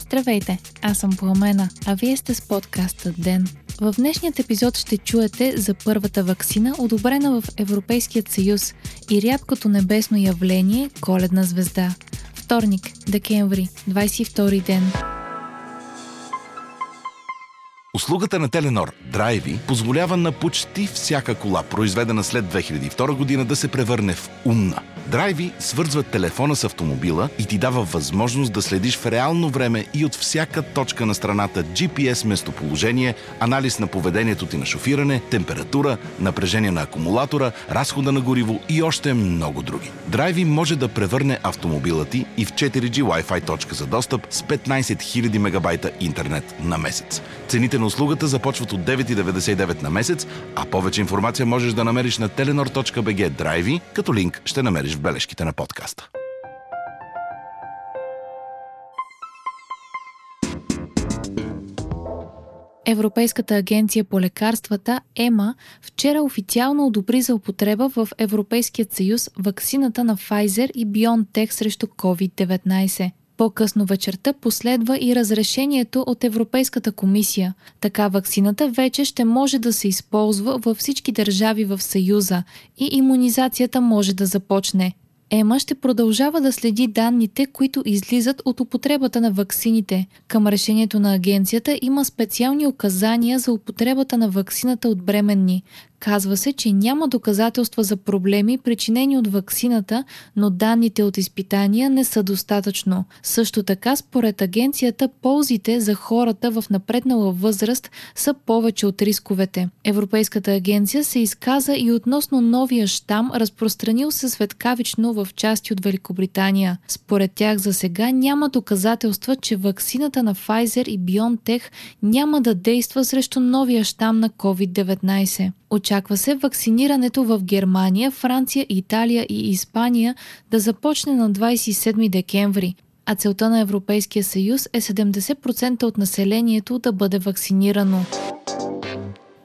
Здравейте, аз съм Пламена, а вие сте с подкаста Ден. В днешният епизод ще чуете за първата вакцина, одобрена в Европейският съюз и рядкото небесно явление Коледна звезда. Вторник, декември, 22 ден. Услугата на Теленор Драйви позволява на почти всяка кола, произведена след 2002 година, да се превърне в умна – Драйви свързват телефона с автомобила и ти дава възможност да следиш в реално време и от всяка точка на страната GPS местоположение, анализ на поведението ти на шофиране, температура, напрежение на акумулатора, разхода на гориво и още много други. Драйви може да превърне автомобила ти и в 4G Wi-Fi точка за достъп с 15 000 мегабайта интернет на месец. Цените на услугата започват от 9,99 на месец, а повече информация можеш да намериш на telenor.bg Драйви, като линк ще намериш в бележките на подкаста. Европейската агенция по лекарствата ЕМА вчера официално одобри за употреба в Европейският съюз ваксината на Pfizer и BioNTech срещу COVID-19. По-късно вечерта последва и разрешението от Европейската комисия. Така ваксината вече ще може да се използва във всички държави в Съюза и иммунизацията може да започне. Ема ще продължава да следи данните, които излизат от употребата на ваксините. Към решението на агенцията има специални указания за употребата на ваксината от бременни. Казва се, че няма доказателства за проблеми, причинени от ваксината, но данните от изпитания не са достатъчно. Също така, според агенцията, ползите за хората в напреднала възраст са повече от рисковете. Европейската агенция се изказа и относно новия щам, разпространил се светкавично в части от Великобритания. Според тях за сега няма доказателства, че ваксината на Pfizer и BioNTech няма да действа срещу новия щам на COVID-19. Очаква се вакцинирането в Германия, Франция, Италия и Испания да започне на 27 декември, а целта на Европейския съюз е 70% от населението да бъде вакцинирано.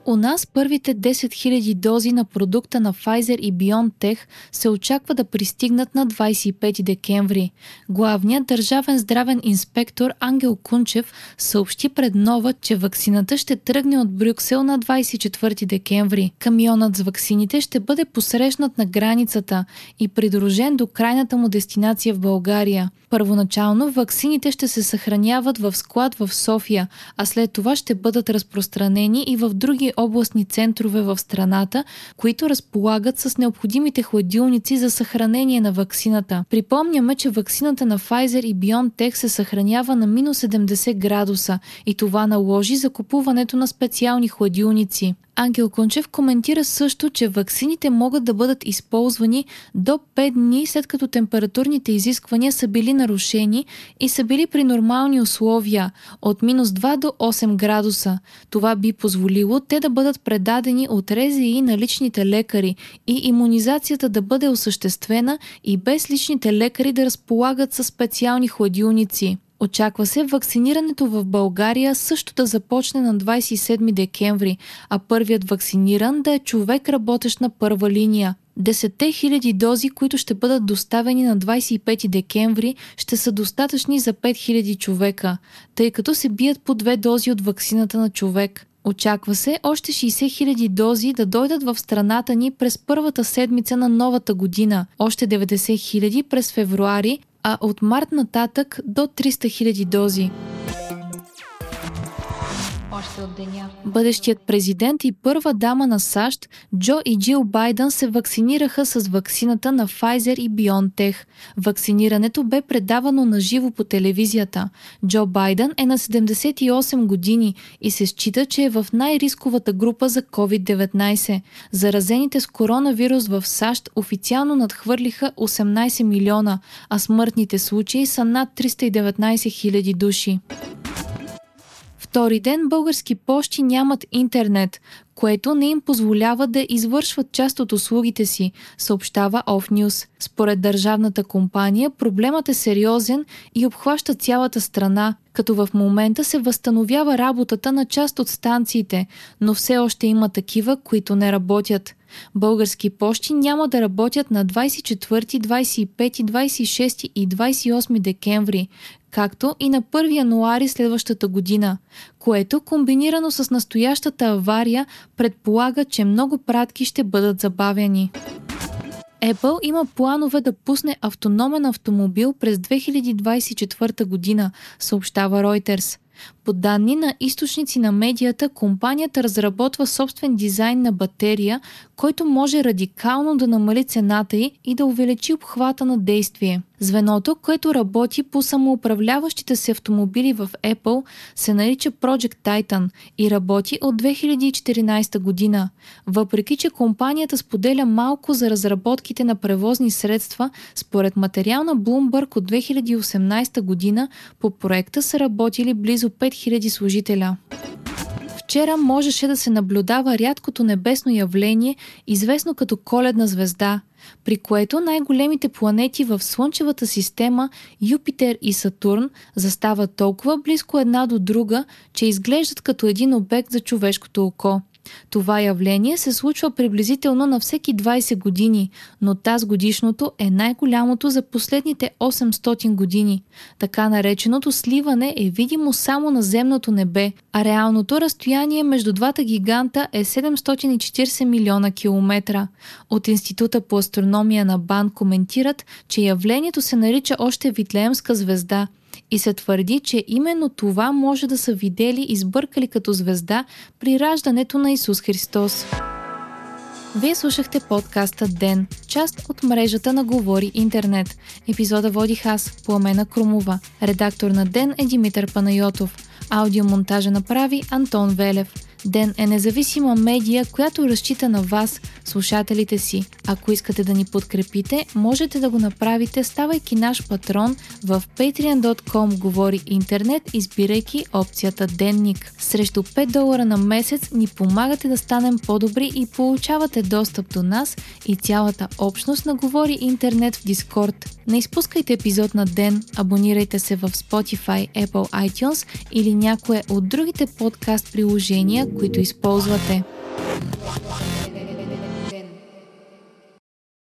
У нас първите 10 000 дози на продукта на Pfizer и BioNTech се очаква да пристигнат на 25 декември. Главният държавен здравен инспектор Ангел Кунчев съобщи пред Нова, че вакцината ще тръгне от Брюксел на 24 декември. Камионът с ваксините ще бъде посрещнат на границата и придружен до крайната му дестинация в България. Първоначално ваксините ще се съхраняват в склад в София, а след това ще бъдат разпространени и в други областни центрове в страната, които разполагат с необходимите хладилници за съхранение на ваксината. Припомняме, че ваксината на Pfizer и BioNTech се съхранява на минус 70 градуса и това наложи закупуването на специални хладилници. Ангел Кончев коментира също, че ваксините могат да бъдат използвани до 5 дни след като температурните изисквания са били нарушени и са били при нормални условия от минус 2 до 8 градуса. Това би позволило те да бъдат предадени от РЗИ на личните лекари и иммунизацията да бъде осъществена и без личните лекари да разполагат със специални хладилници. Очаква се вакцинирането в България също да започне на 27 декември, а първият вакциниран да е човек работещ на първа линия. Десетте хиляди дози, които ще бъдат доставени на 25 декември, ще са достатъчни за 5000 човека, тъй като се бият по две дози от вакцината на човек. Очаква се още 60 000 дози да дойдат в страната ни през първата седмица на новата година, още 90 000 през февруари, а от март нататък до 300 000 дози още от деня. Бъдещият президент и първа дама на САЩ, Джо и Джил Байден, се вакцинираха с вакцината на Pfizer и BioNTech. Вакцинирането бе предавано на живо по телевизията. Джо Байден е на 78 години и се счита, че е в най-рисковата група за COVID-19. Заразените с коронавирус в САЩ официално надхвърлиха 18 милиона, а смъртните случаи са над 319 хиляди души. Втори ден български пощи нямат интернет, което не им позволява да извършват част от услугите си, съобщава News. Според държавната компания проблемът е сериозен и обхваща цялата страна, като в момента се възстановява работата на част от станциите, но все още има такива, които не работят. Български почти няма да работят на 24, 25, 26 и 28 декември, както и на 1 януари следващата година, което комбинирано с настоящата авария предполага, че много пратки ще бъдат забавени. Apple има планове да пусне автономен автомобил през 2024 година, съобщава Reuters. По данни на източници на медията, компанията разработва собствен дизайн на батерия, който може радикално да намали цената й и да увеличи обхвата на действие. Звеното, което работи по самоуправляващите се автомобили в Apple, се нарича Project Titan и работи от 2014 година. Въпреки, че компанията споделя малко за разработките на превозни средства, според материал на Bloomberg от 2018 година по проекта са работили близо 5000 служителя. Вчера можеше да се наблюдава рядкото небесно явление, известно като коледна звезда, при което най-големите планети в Слънчевата система Юпитер и Сатурн застават толкова близко една до друга, че изглеждат като един обект за човешкото око – това явление се случва приблизително на всеки 20 години, но таз годишното е най-голямото за последните 800 години. Така нареченото сливане е видимо само на земното небе, а реалното разстояние между двата гиганта е 740 милиона километра. От Института по астрономия на Бан коментират, че явлението се нарича още Витлеемска звезда – и се твърди, че именно това може да са видели и сбъркали като звезда при раждането на Исус Христос. Вие слушахте подкаста Ден, част от мрежата на Говори Интернет. Епизода водих аз, Пламена Крумова. Редактор на Ден е Димитър Панайотов. Аудиомонтажа направи Антон Велев. Ден е независима медия, която разчита на вас, слушателите си. Ако искате да ни подкрепите, можете да го направите, ставайки наш патрон в patreon.com говори интернет, избирайки опцията Денник. Срещу 5 долара на месец ни помагате да станем по-добри и получавате достъп до нас и цялата общност на Говори интернет в Дискорд. Не изпускайте епизод на ден, абонирайте се в Spotify, Apple iTunes или някое от другите подкаст приложения, които използвате.